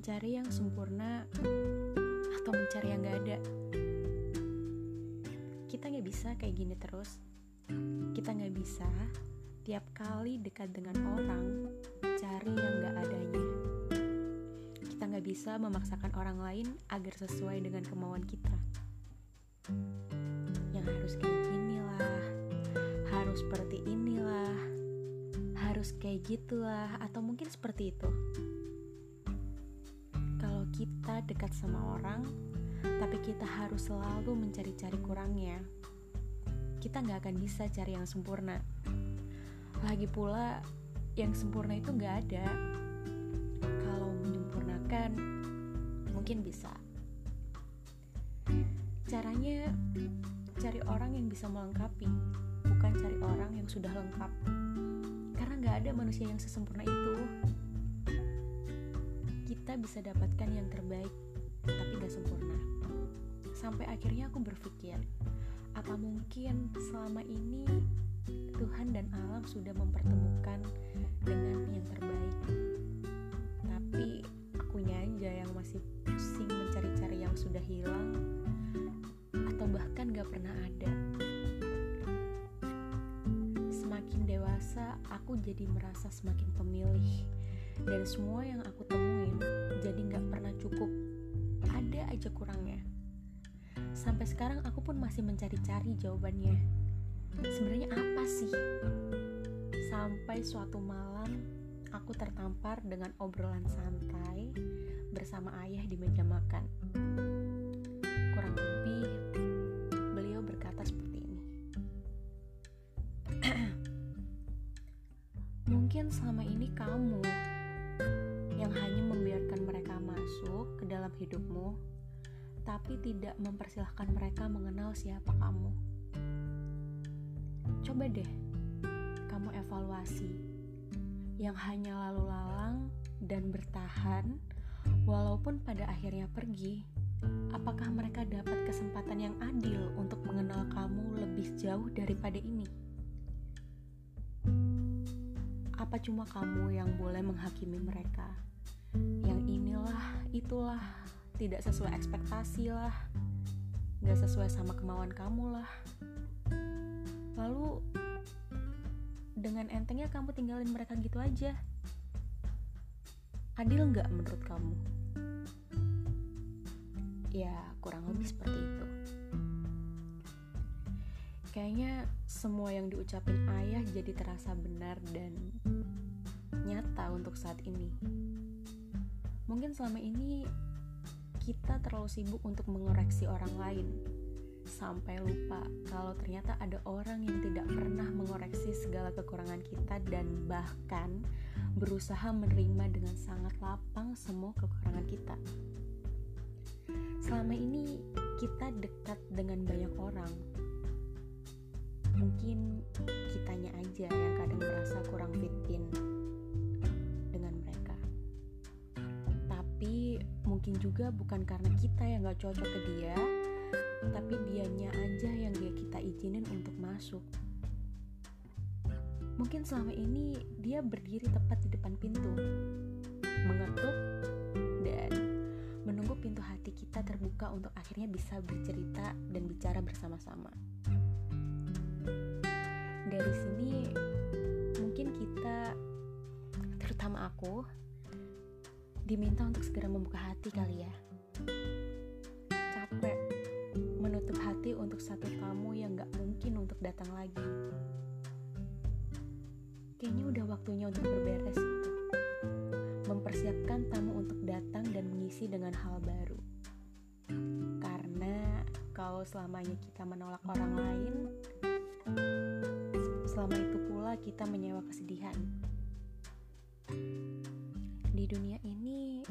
mencari yang sempurna atau mencari yang gak ada. Kita nggak bisa kayak gini terus. Kita nggak bisa tiap kali dekat dengan orang cari yang nggak adanya. Kita nggak bisa memaksakan orang lain agar sesuai dengan kemauan kita. Yang harus kayak ginilah harus seperti inilah harus kayak gitulah atau mungkin seperti itu. Kita dekat sama orang, tapi kita harus selalu mencari-cari kurangnya. Kita nggak akan bisa cari yang sempurna. Lagi pula, yang sempurna itu nggak ada. Kalau menyempurnakan, mungkin bisa. Caranya cari orang yang bisa melengkapi, bukan cari orang yang sudah lengkap. Karena nggak ada manusia yang sesempurna itu. Kita bisa dapatkan yang terbaik, tapi gak sempurna. Sampai akhirnya aku berpikir, apa mungkin selama ini Tuhan dan alam sudah mempertemukan dengan yang terbaik? Tapi akunya aja yang masih pusing mencari-cari yang sudah hilang atau bahkan gak pernah ada. Semakin dewasa, aku jadi merasa semakin pemilih dan semua yang aku temuin jadi gak pernah cukup. Ada aja kurangnya. Sampai sekarang aku pun masih mencari-cari jawabannya. Sebenarnya apa sih? Sampai suatu malam aku tertampar dengan obrolan santai bersama ayah di meja makan. Dalam hidupmu, tapi tidak mempersilahkan mereka mengenal siapa kamu. Coba deh, kamu evaluasi yang hanya lalu lalang dan bertahan, walaupun pada akhirnya pergi. Apakah mereka dapat kesempatan yang adil untuk mengenal kamu lebih jauh daripada ini? Apa cuma kamu yang boleh menghakimi mereka? Itulah, tidak sesuai ekspektasi lah, gak sesuai sama kemauan kamu lah. Lalu, dengan entengnya kamu tinggalin mereka gitu aja. Adil nggak menurut kamu? Ya, kurang lebih seperti itu. Kayaknya semua yang diucapin ayah jadi terasa benar dan nyata untuk saat ini. Mungkin selama ini kita terlalu sibuk untuk mengoreksi orang lain sampai lupa kalau ternyata ada orang yang tidak pernah mengoreksi segala kekurangan kita dan bahkan berusaha menerima dengan sangat lapang semua kekurangan kita. Selama ini kita dekat dengan banyak orang. Mungkin kitanya aja yang kadang merasa kurang fit mungkin juga bukan karena kita yang gak cocok ke dia, tapi dianya aja yang dia kita izinin untuk masuk. Mungkin selama ini dia berdiri tepat di depan pintu, mengetuk dan menunggu pintu hati kita terbuka untuk akhirnya bisa bercerita dan bicara bersama-sama. Dari sini mungkin kita, terutama aku, diminta untuk segera membuka hati kali ya. Capek menutup hati untuk satu tamu yang gak mungkin untuk datang lagi. Kayaknya udah waktunya untuk berberes gitu. Mempersiapkan tamu untuk datang dan mengisi dengan hal baru. Karena kalau selamanya kita menolak orang lain, selama itu pula kita menyewa kesedihan. Dunia ini